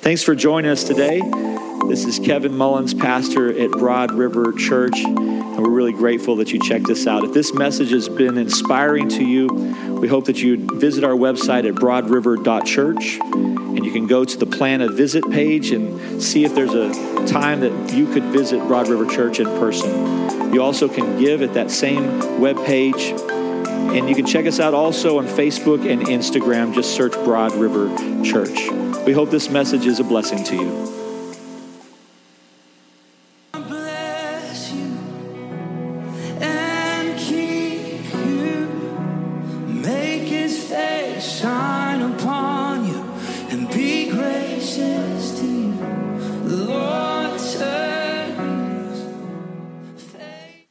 Thanks for joining us today. This is Kevin Mullins, pastor at Broad River Church, and we're really grateful that you checked us out. If this message has been inspiring to you, we hope that you visit our website at broadriver.church, and you can go to the plan a visit page and see if there's a time that you could visit Broad River Church in person. You also can give at that same web page, and you can check us out also on Facebook and Instagram. Just search Broad River Church. We hope this message is a blessing to you. bless you and keep you. Make his face shine upon you and be gracious to you. The Lord turn his face.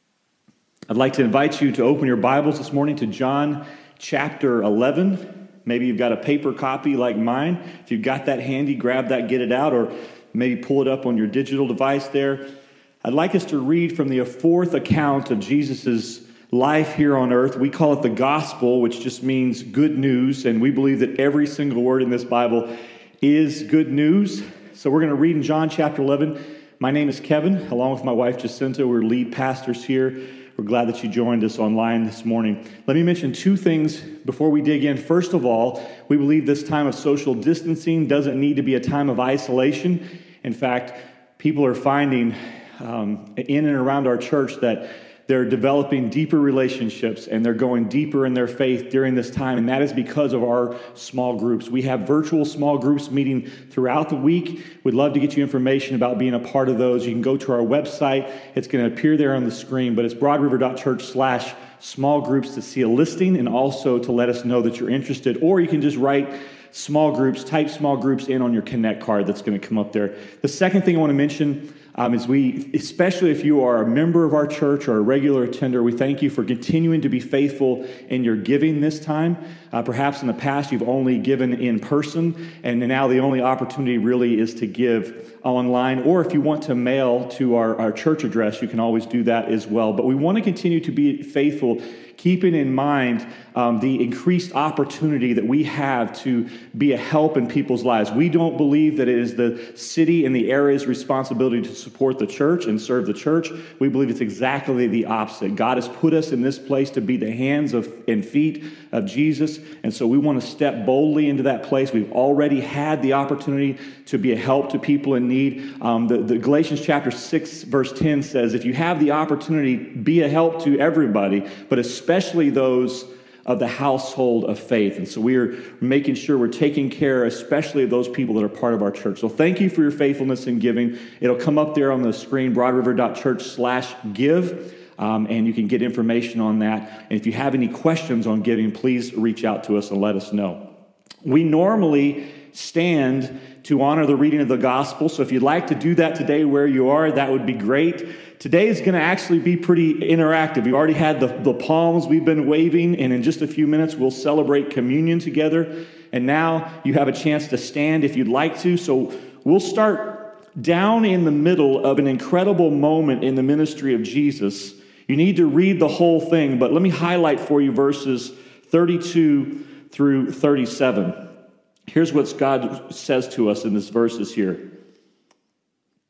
I'd like to invite you to open your Bibles this morning to John chapter 11. Maybe you've got a paper copy like mine. If you've got that handy, grab that, get it out, or maybe pull it up on your digital device there. I'd like us to read from the fourth account of Jesus' life here on earth. We call it the gospel, which just means good news, and we believe that every single word in this Bible is good news. So we're going to read in John chapter 11. My name is Kevin, along with my wife Jacinta. We're lead pastors here. We're glad that you joined us online this morning. Let me mention two things before we dig in. First of all, we believe this time of social distancing doesn't need to be a time of isolation. In fact, people are finding um, in and around our church that they're developing deeper relationships and they're going deeper in their faith during this time, and that is because of our small groups. We have virtual small groups meeting throughout the week. We'd love to get you information about being a part of those. You can go to our website, it's going to appear there on the screen, but it's broadriver.church slash small groups to see a listing and also to let us know that you're interested, or you can just write small groups, type small groups in on your Connect card that's going to come up there. The second thing I want to mention um, is we, especially if you are a member of our church or a regular attender, we thank you for continuing to be faithful in your giving this time. Uh, perhaps in the past you've only given in person, and now the only opportunity really is to give online. Or if you want to mail to our, our church address, you can always do that as well. But we want to continue to be faithful keeping in mind um, the increased opportunity that we have to be a help in people's lives. We don't believe that it is the city and the area's responsibility to support the church and serve the church. We believe it's exactly the opposite. God has put us in this place to be the hands of, and feet of Jesus, and so we want to step boldly into that place. We've already had the opportunity to be a help to people in need. Um, the, the Galatians chapter 6, verse 10 says, If you have the opportunity, be a help to everybody, but especially those of the household of faith. And so we are making sure we're taking care, especially of those people that are part of our church. So thank you for your faithfulness in giving. It'll come up there on the screen, broadriver.church slash give. Um, and you can get information on that. And if you have any questions on giving, please reach out to us and let us know. We normally stand to honor the reading of the gospel. So if you'd like to do that today where you are, that would be great. Today is going to actually be pretty interactive. We've already had the, the palms we've been waving, and in just a few minutes, we'll celebrate communion together. And now you have a chance to stand if you'd like to. So we'll start down in the middle of an incredible moment in the ministry of Jesus. You need to read the whole thing, but let me highlight for you verses 32 through 37. Here's what God says to us in this verses here.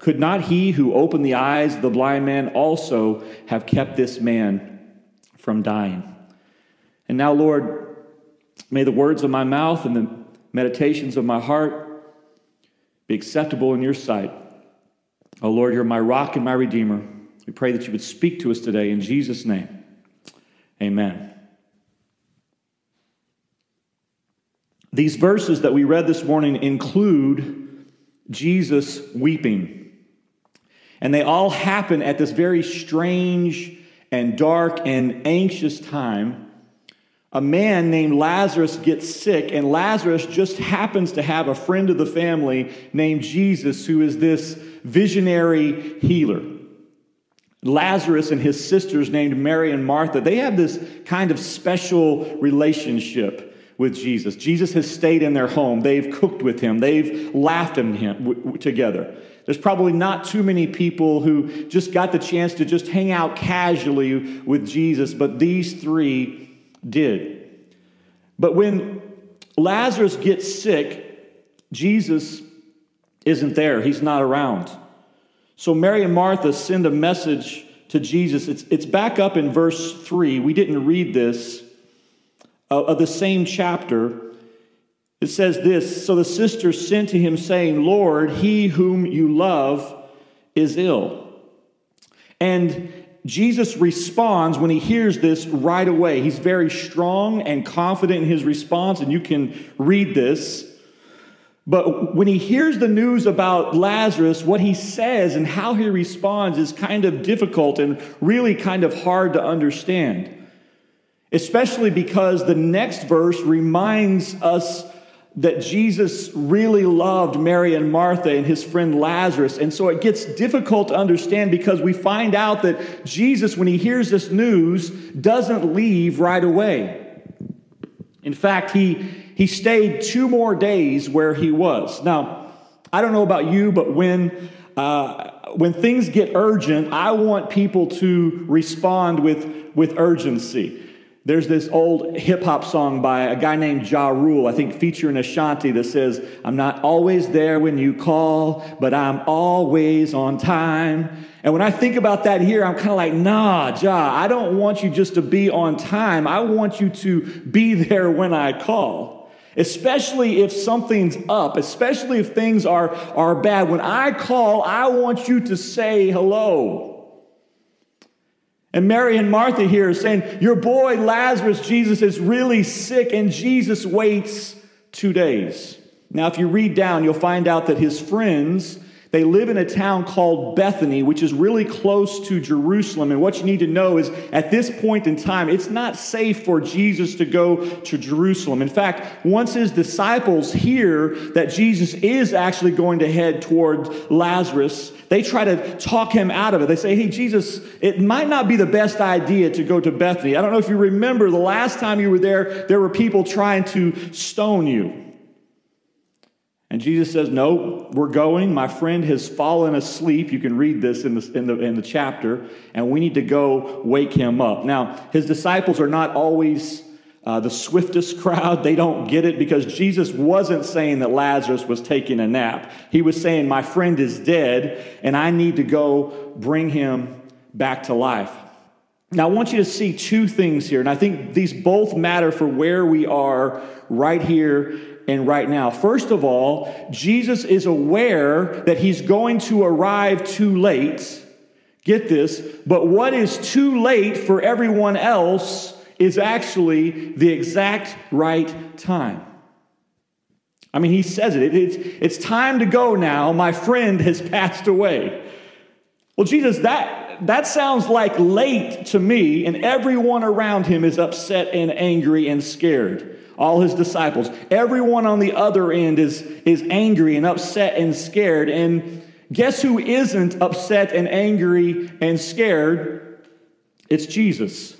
Could not he who opened the eyes of the blind man also have kept this man from dying? And now, Lord, may the words of my mouth and the meditations of my heart be acceptable in your sight. Oh Lord, you're my rock and my redeemer. We pray that you would speak to us today in Jesus' name. Amen. These verses that we read this morning include Jesus weeping. And they all happen at this very strange and dark and anxious time a man named Lazarus gets sick, and Lazarus just happens to have a friend of the family named Jesus, who is this visionary healer. Lazarus and his sisters, named Mary and Martha, they have this kind of special relationship with Jesus. Jesus has stayed in their home, they've cooked with him, they've laughed at him together. There's probably not too many people who just got the chance to just hang out casually with Jesus, but these three did. But when Lazarus gets sick, Jesus isn't there, he's not around. So Mary and Martha send a message to Jesus. It's, it's back up in verse 3. We didn't read this uh, of the same chapter. It says this So the sisters sent to him, saying, Lord, he whom you love is ill. And Jesus responds when he hears this right away. He's very strong and confident in his response, and you can read this. But when he hears the news about Lazarus, what he says and how he responds is kind of difficult and really kind of hard to understand. Especially because the next verse reminds us that Jesus really loved Mary and Martha and his friend Lazarus. And so it gets difficult to understand because we find out that Jesus, when he hears this news, doesn't leave right away. In fact, he, he stayed two more days where he was. Now, I don't know about you, but when, uh, when things get urgent, I want people to respond with, with urgency. There's this old hip hop song by a guy named Ja Rule, I think featuring Ashanti, that says, I'm not always there when you call, but I'm always on time. And when I think about that here, I'm kind of like, nah, Ja, I don't want you just to be on time. I want you to be there when I call. Especially if something's up, especially if things are, are bad. When I call, I want you to say hello. And Mary and Martha here are saying, Your boy Lazarus, Jesus, is really sick, and Jesus waits two days. Now, if you read down, you'll find out that his friends they live in a town called Bethany, which is really close to Jerusalem. And what you need to know is at this point in time, it's not safe for Jesus to go to Jerusalem. In fact, once his disciples hear that Jesus is actually going to head toward Lazarus, they try to talk him out of it. They say, Hey, Jesus, it might not be the best idea to go to Bethany. I don't know if you remember the last time you were there, there were people trying to stone you. And Jesus says, No, we're going. My friend has fallen asleep. You can read this in the, in, the, in the chapter, and we need to go wake him up. Now, his disciples are not always uh, the swiftest crowd. They don't get it because Jesus wasn't saying that Lazarus was taking a nap. He was saying, My friend is dead, and I need to go bring him back to life. Now, I want you to see two things here, and I think these both matter for where we are right here and right now. First of all, Jesus is aware that he's going to arrive too late. Get this, but what is too late for everyone else is actually the exact right time. I mean, he says it. It's, it's time to go now. My friend has passed away. Well, Jesus, that, that sounds like late to me, and everyone around him is upset and angry and scared all his disciples. Everyone on the other end is, is angry and upset and scared. And guess who isn't upset and angry and scared? It's Jesus.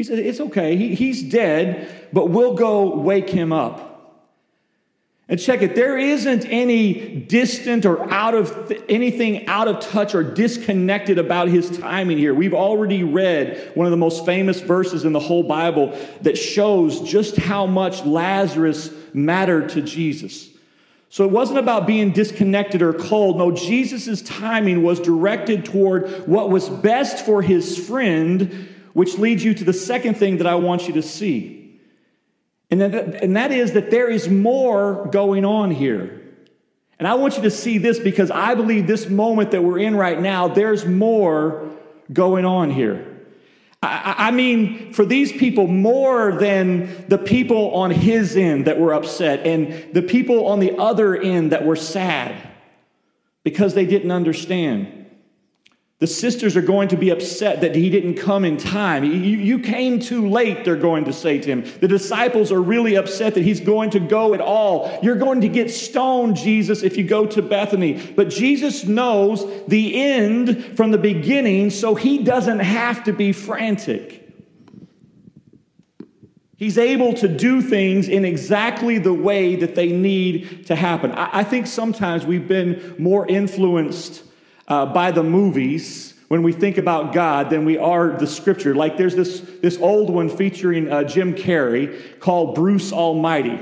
He said, It's okay. He, he's dead, but we'll go wake him up. And check it, there isn't any distant or out of th- anything out of touch or disconnected about his timing here. We've already read one of the most famous verses in the whole Bible that shows just how much Lazarus mattered to Jesus. So it wasn't about being disconnected or cold. No, Jesus' timing was directed toward what was best for his friend, which leads you to the second thing that I want you to see. And that, and that is that there is more going on here. And I want you to see this because I believe this moment that we're in right now, there's more going on here. I, I mean, for these people, more than the people on his end that were upset and the people on the other end that were sad because they didn't understand. The sisters are going to be upset that he didn't come in time. You, you, came too late, they're going to say to him. The disciples are really upset that he's going to go at all. You're going to get stoned, Jesus, if you go to Bethany. But Jesus knows the end from the beginning, so he doesn't have to be frantic. He's able to do things in exactly the way that they need to happen. I, I think sometimes we've been more influenced uh, by the movies when we think about God than we are the scripture. Like there's this, this old one featuring uh, Jim Carrey called Bruce Almighty.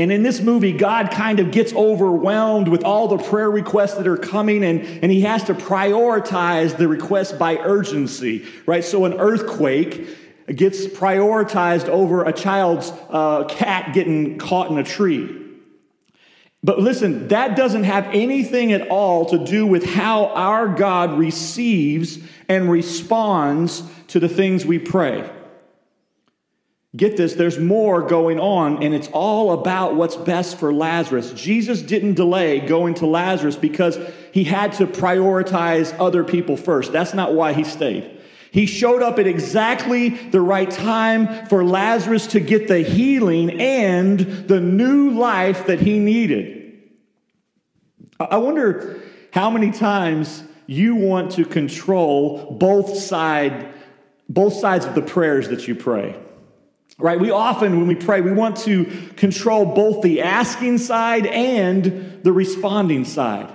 And in this movie, God kind of gets overwhelmed with all the prayer requests that are coming, and, and he has to prioritize the requests by urgency, right? So an earthquake gets prioritized over a child's uh, cat getting caught in a tree. But listen, that doesn't have anything at all to do with how our God receives and responds to the things we pray. Get this, there's more going on, and it's all about what's best for Lazarus. Jesus didn't delay going to Lazarus because he had to prioritize other people first. That's not why he stayed. He showed up at exactly the right time for Lazarus to get the healing and the new life that he needed. I wonder how many times you want to control both side both sides of the prayers that you pray. Right? We often when we pray, we want to control both the asking side and the responding side.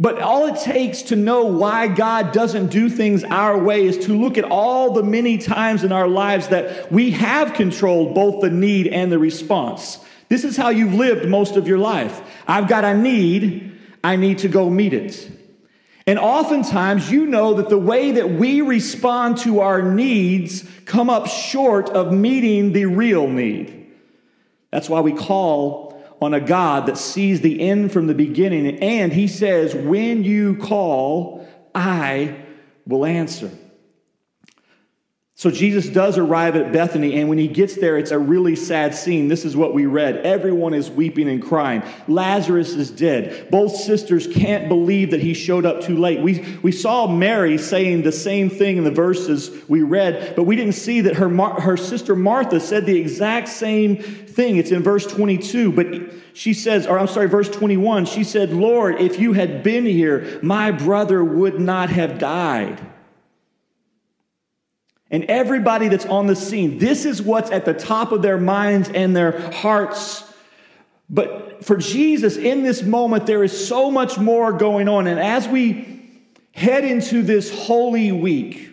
But all it takes to know why God doesn't do things our way is to look at all the many times in our lives that we have controlled both the need and the response. This is how you've lived most of your life. I've got a need, I need to go meet it. And oftentimes, you know that the way that we respond to our needs come up short of meeting the real need. That's why we call on a God that sees the end from the beginning. And he says, When you call, I will answer. So Jesus does arrive at Bethany, and when he gets there, it's a really sad scene. This is what we read. Everyone is weeping and crying. Lazarus is dead. Both sisters can't believe that he showed up too late. We, we saw Mary saying the same thing in the verses we read, but we didn't see that her, her sister Martha said the exact same thing. It's in verse 22, but she says, or I'm sorry, verse 21, she said, Lord, if you had been here, my brother would not have died. And everybody that's on the scene, this is what's at the top of their minds and their hearts. But for Jesus, in this moment, there is so much more going on. And as we head into this holy week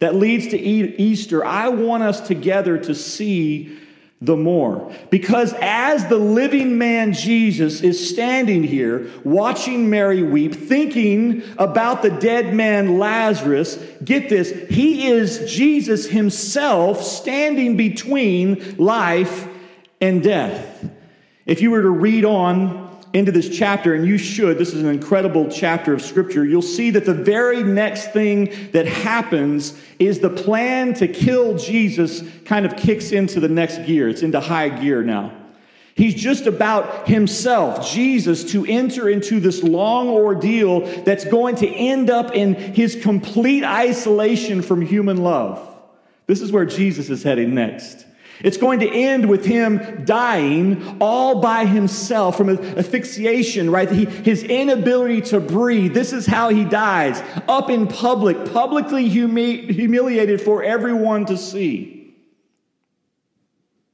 that leads to Easter, I want us together to see the more. Because as the living man Jesus is standing here, watching Mary weep, thinking about the dead man Lazarus, get this, he is Jesus himself standing between life and death. If you were to read on into this chapter, and you should, this is an incredible chapter of scripture, you'll see that the very next thing that happens is the plan to kill Jesus kind of kicks into the next gear. It's into high gear now. He's just about himself, Jesus, to enter into this long ordeal that's going to end up in his complete isolation from human love. This is where Jesus is heading next. It's going to end with him dying all by himself from asphyxiation, right? He, his inability to breathe. This is how he dies up in public, publicly humi- humiliated for everyone to see.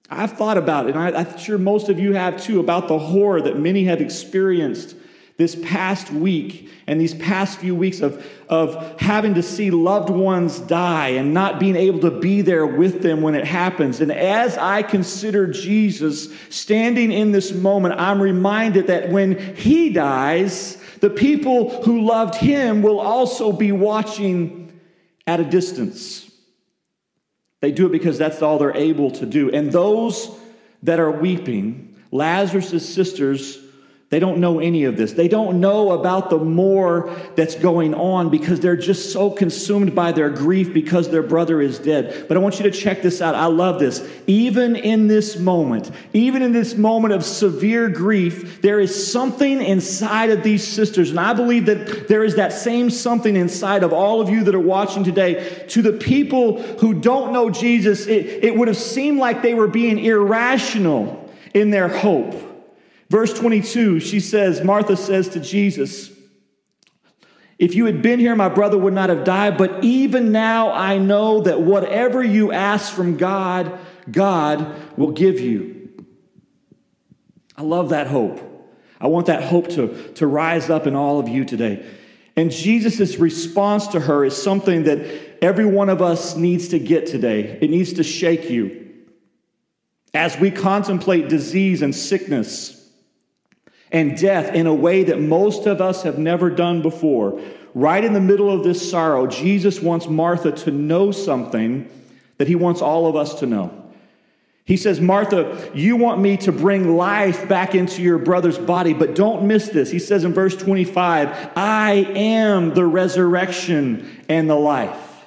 I've thought about it, and I, I'm sure most of you have too, about the horror that many have experienced this past week and these past few weeks of, of having to see loved ones die and not being able to be there with them when it happens. And as I consider Jesus standing in this moment, I'm reminded that when he dies, the people who loved him will also be watching at a distance. They do it because that's all they're able to do. And those that are weeping, Lazarus' sisters They don't know any of this. They don't know about the more that's going on because they're just so consumed by their grief because their brother is dead. But I want you to check this out. I love this. Even in this moment, even in this moment of severe grief, there is something inside of these sisters. And I believe that there is that same something inside of all of you that are watching today. To the people who don't know Jesus, it, it would have seemed like they were being irrational in their hope. Verse 22, she says, Martha says to Jesus, If you had been here, my brother would not have died, but even now I know that whatever you ask from God, God will give you. I love that hope. I want that hope to, to rise up in all of you today. And Jesus' response to her is something that every one of us needs to get today. It needs to shake you. As we contemplate disease and sickness, and death in a way that most of us have never done before. Right in the middle of this sorrow, Jesus wants Martha to know something that he wants all of us to know. He says, Martha, you want me to bring life back into your brother's body, but don't miss this. He says in verse 25, I am the resurrection and the life.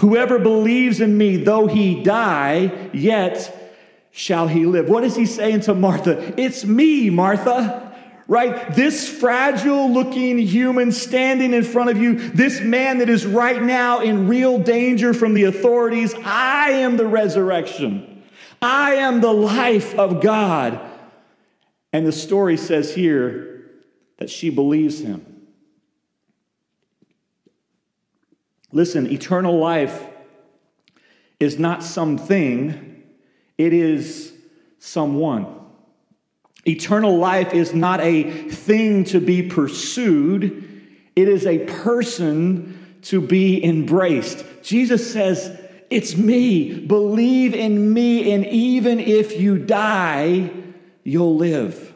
Whoever believes in me, though he die, yet shall he live. What is he saying to Martha? It's me, Martha right? This fragile looking human standing in front of you, this man that is right now in real danger from the authorities, I am the resurrection. I am the life of God. And the story says here that she believes him. Listen, eternal life is not something, it is someone. Eternal life is not a thing to be pursued, it is a person to be embraced. Jesus says, It's me. Believe in me, and even if you die, you'll live.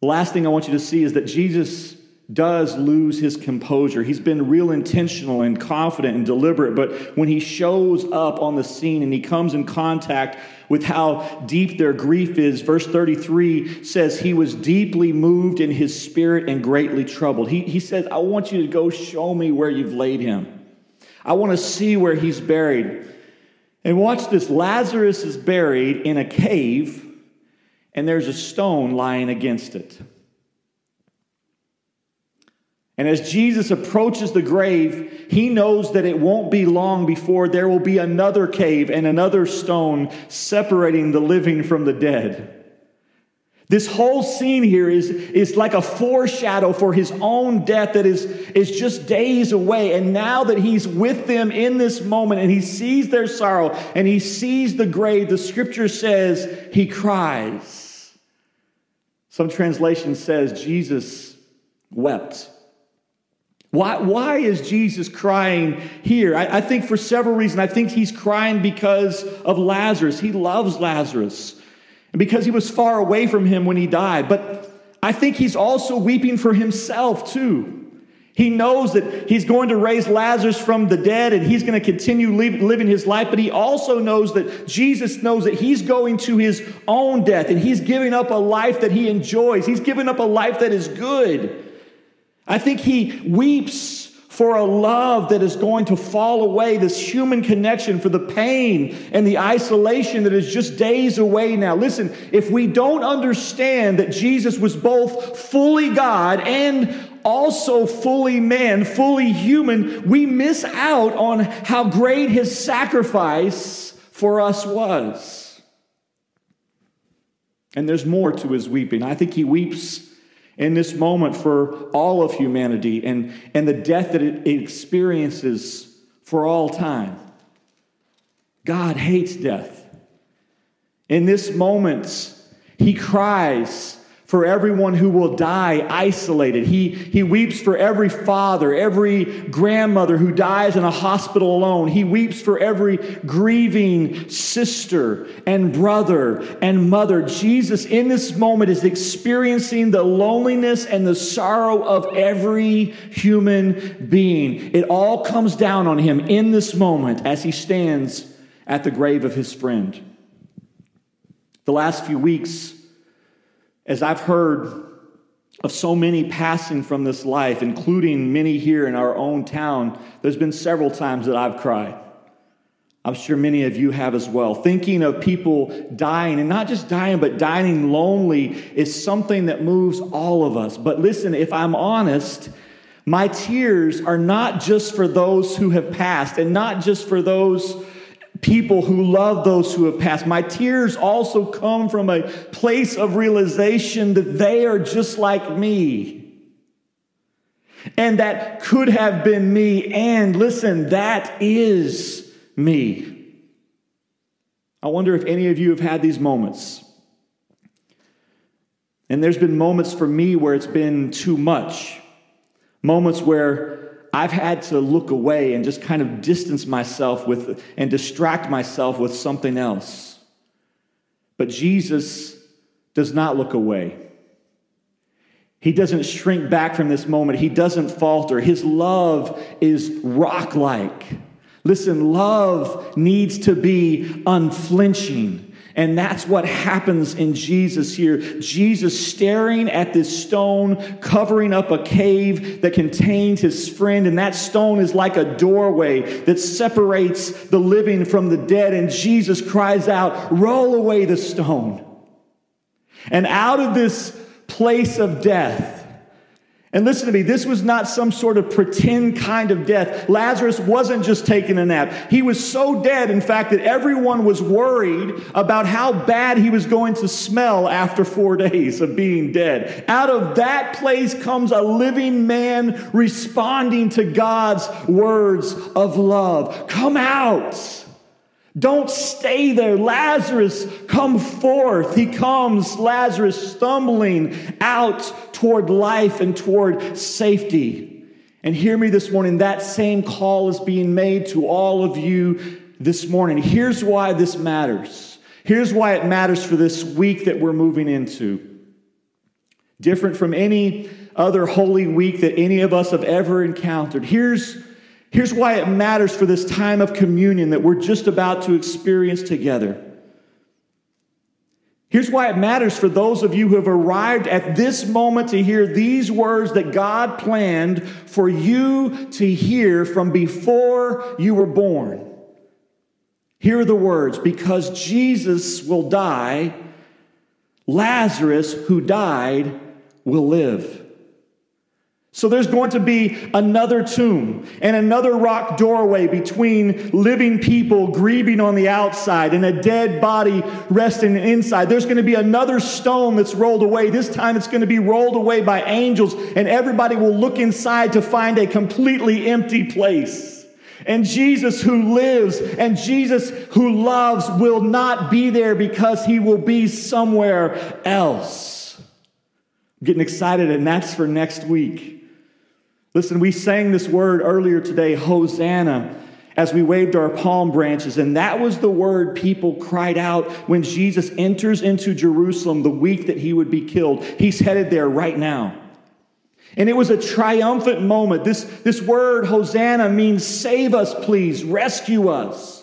The last thing I want you to see is that Jesus does lose his composure. He's been real intentional and confident and deliberate, but when he shows up on the scene and he comes in contact with how deep their grief is, verse 33 says he was deeply moved in his spirit and greatly troubled. He, he says, I want you to go show me where you've laid him. I want to see where he's buried. And watch this Lazarus is buried in a cave, and there's a stone lying against it. And as Jesus approaches the grave, he knows that it won't be long before there will be another cave and another stone separating the living from the dead. This whole scene here is, is like a foreshadow for his own death that is, is just days away. And now that he's with them in this moment and he sees their sorrow and he sees the grave, the scripture says he cries. Some translation says Jesus wept. Why, why is Jesus crying here? I, I think for several reasons. I think he's crying because of Lazarus. He loves Lazarus and because he was far away from him when he died. But I think he's also weeping for himself too. He knows that he's going to raise Lazarus from the dead and he's going to continue living his life, but he also knows that Jesus knows that he's going to his own death and he's giving up a life that he enjoys. He's giving up a life that is good. I think he weeps for a love that is going to fall away, this human connection, for the pain and the isolation that is just days away now. Listen, if we don't understand that Jesus was both fully God and also fully man, fully human, we miss out on how great his sacrifice for us was. And there's more to his weeping. I think he weeps in this moment for all of humanity and, and the death that it, experiences for all time. God hates death. In this moment, he cries for everyone who will die isolated. He, he weeps for every father, every grandmother who dies in a hospital alone. He weeps for every grieving sister and brother and mother. Jesus, in this moment, is experiencing the loneliness and the sorrow of every human being. It all comes down on him in this moment as he stands at the grave of his friend. The last few weeks, as I've heard of so many passing from this life, including many here in our own town, there's been several times that I've cried. I'm sure many of you have as well. Thinking of people dying, and not just dying, but dying lonely, is something that moves all of us. But listen, if I'm honest, my tears are not just for those who have passed, and not just for those people who love those who have passed. My tears also come from a place of realization that they are just like me. And that could have been me. And listen, that is me. I wonder if any of you have had these moments. And there's been moments for me where it's been too much. Moments where I've had to look away and just kind of distance myself with and distract myself with something else. But Jesus does not look away. He doesn't shrink back from this moment. He doesn't falter. His love is rock like. Listen, love needs to be unflinching. And that's what happens in Jesus here. Jesus staring at this stone, covering up a cave that contains his friend. And that stone is like a doorway that separates the living from the dead. And Jesus cries out, Roll away the stone. And out of this place of death, and listen to me, this was not some sort of pretend kind of death. Lazarus wasn't just taking a nap. He was so dead, in fact, that everyone was worried about how bad he was going to smell after four days of being dead. Out of that place comes a living man responding to God's words of love. Come out. Don't stay there. Lazarus, come forth. He comes, Lazarus, stumbling out toward life and toward safety. And hear me this morning that same call is being made to all of you this morning. Here's why this matters. Here's why it matters for this week that we're moving into. Different from any other holy week that any of us have ever encountered. Here's Here's why it matters for this time of communion that we're just about to experience together. Here's why it matters for those of you who have arrived at this moment to hear these words that God planned for you to hear from before you were born. Here are the words because Jesus will die, Lazarus, who died, will live. So there's going to be another tomb and another rock doorway between living people grieving on the outside and a dead body resting inside. There's going to be another stone that's rolled away. This time it's going to be rolled away by angels, and everybody will look inside to find a completely empty place. And Jesus, who lives and Jesus, who loves, will not be there because he will be somewhere else. I'm getting excited, and that's for next week. Listen, we sang this word earlier today, Hosanna, as we waved our palm branches, and that was the word people cried out when Jesus enters into Jerusalem the week that he would be killed. He's headed there right now. And it was a triumphant moment. This, this word, Hosanna, means save us, please, rescue us.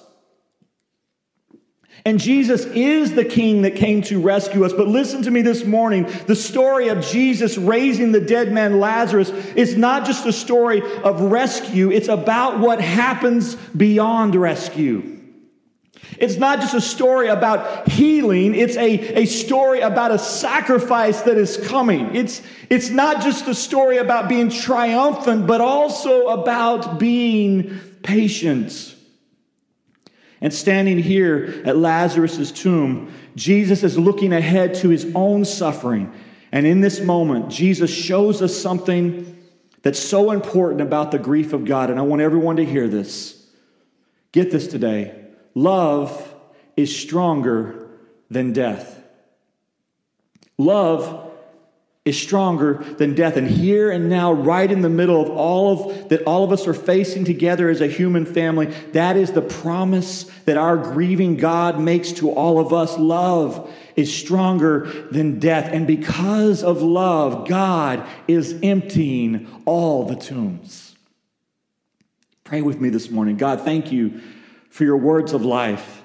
And Jesus is the king that came to rescue us. But listen to me this morning. The story of Jesus raising the dead man Lazarus is not just a story of rescue, it's about what happens beyond rescue. It's not just a story about healing, it's a, a story about a sacrifice that is coming. It's, it's not just a story about being triumphant, but also about being patient. And standing here at Lazarus' tomb, Jesus is looking ahead to his own suffering. And in this moment, Jesus shows us something that's so important about the grief of God. And I want everyone to hear this. Get this today. Love is stronger than death. Love is stronger than death. And here and now, right in the middle of all of that all of us are facing together as a human family, that is the promise that our grieving God makes to all of us. Love is stronger than death. And because of love, God is emptying all the tombs. Pray with me this morning. God, thank you for your words of life.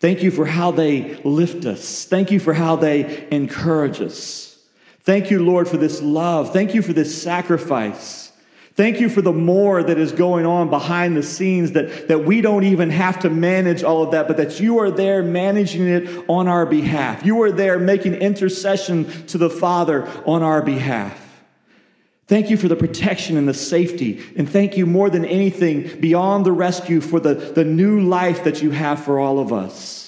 Thank you for how they lift us. Thank you for how they encourage us. Thank you, Lord, for this love. Thank you for this sacrifice. Thank you for the more that is going on behind the scenes that, that we don't even have to manage all of that, but that you are there managing it on our behalf. You are there making intercession to the Father on our behalf. Thank you for the protection and the safety. And thank you more than anything beyond the rescue for the, the new life that you have for all of us.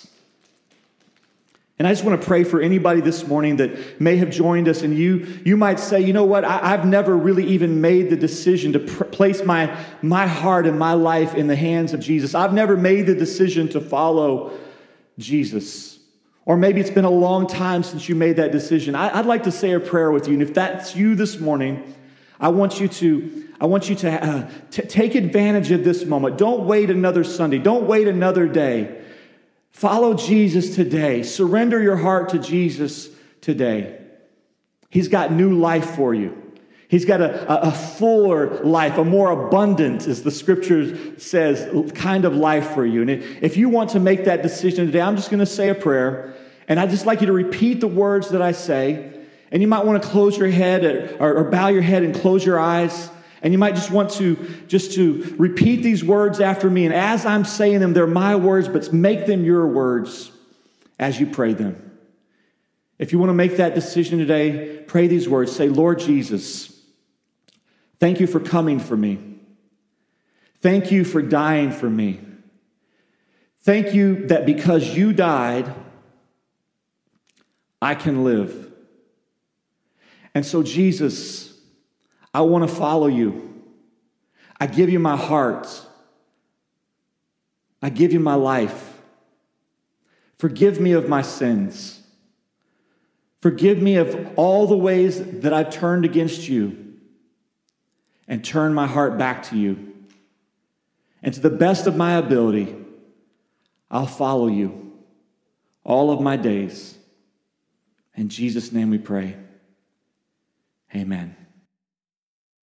And I just want to pray for anybody this morning that may have joined us, and you, you might say, you know what, I, have never really even made the decision to pr- place my, my heart and my life in the hands of Jesus. I've never made the decision to follow Jesus. Or maybe it's been a long time since you made that decision. I, would like to say a prayer with you. And if that's you this morning, I want you to I want you to uh, t- take advantage of this moment. Don't wait another Sunday. Don't wait another day. Follow Jesus today. Surrender your heart to Jesus today. He's got new life for you. He's got a, a, fuller life, a more abundant, as the scripture says, kind of life for you. And if you want to make that decision today, I'm just going to say a prayer. And I'd just like you to repeat the words that I say. And you might want to close your head or, or bow your head and close your eyes. And you might just want to just to repeat these words after me. And as I'm saying them, they're my words, but make them your words as you pray them. If you want to make that decision today, pray these words. Say, Lord Jesus, thank you for coming for me. Thank you for dying for me. Thank you that because you died, I can live. And so, Jesus, I want to follow you. I give you my heart. I give you my life. Forgive me of my sins. Forgive me of all the ways that I've turned against you and turn my heart back to you. And to the best of my ability, I'll follow you all of my days. In Jesus' name we pray. Amen.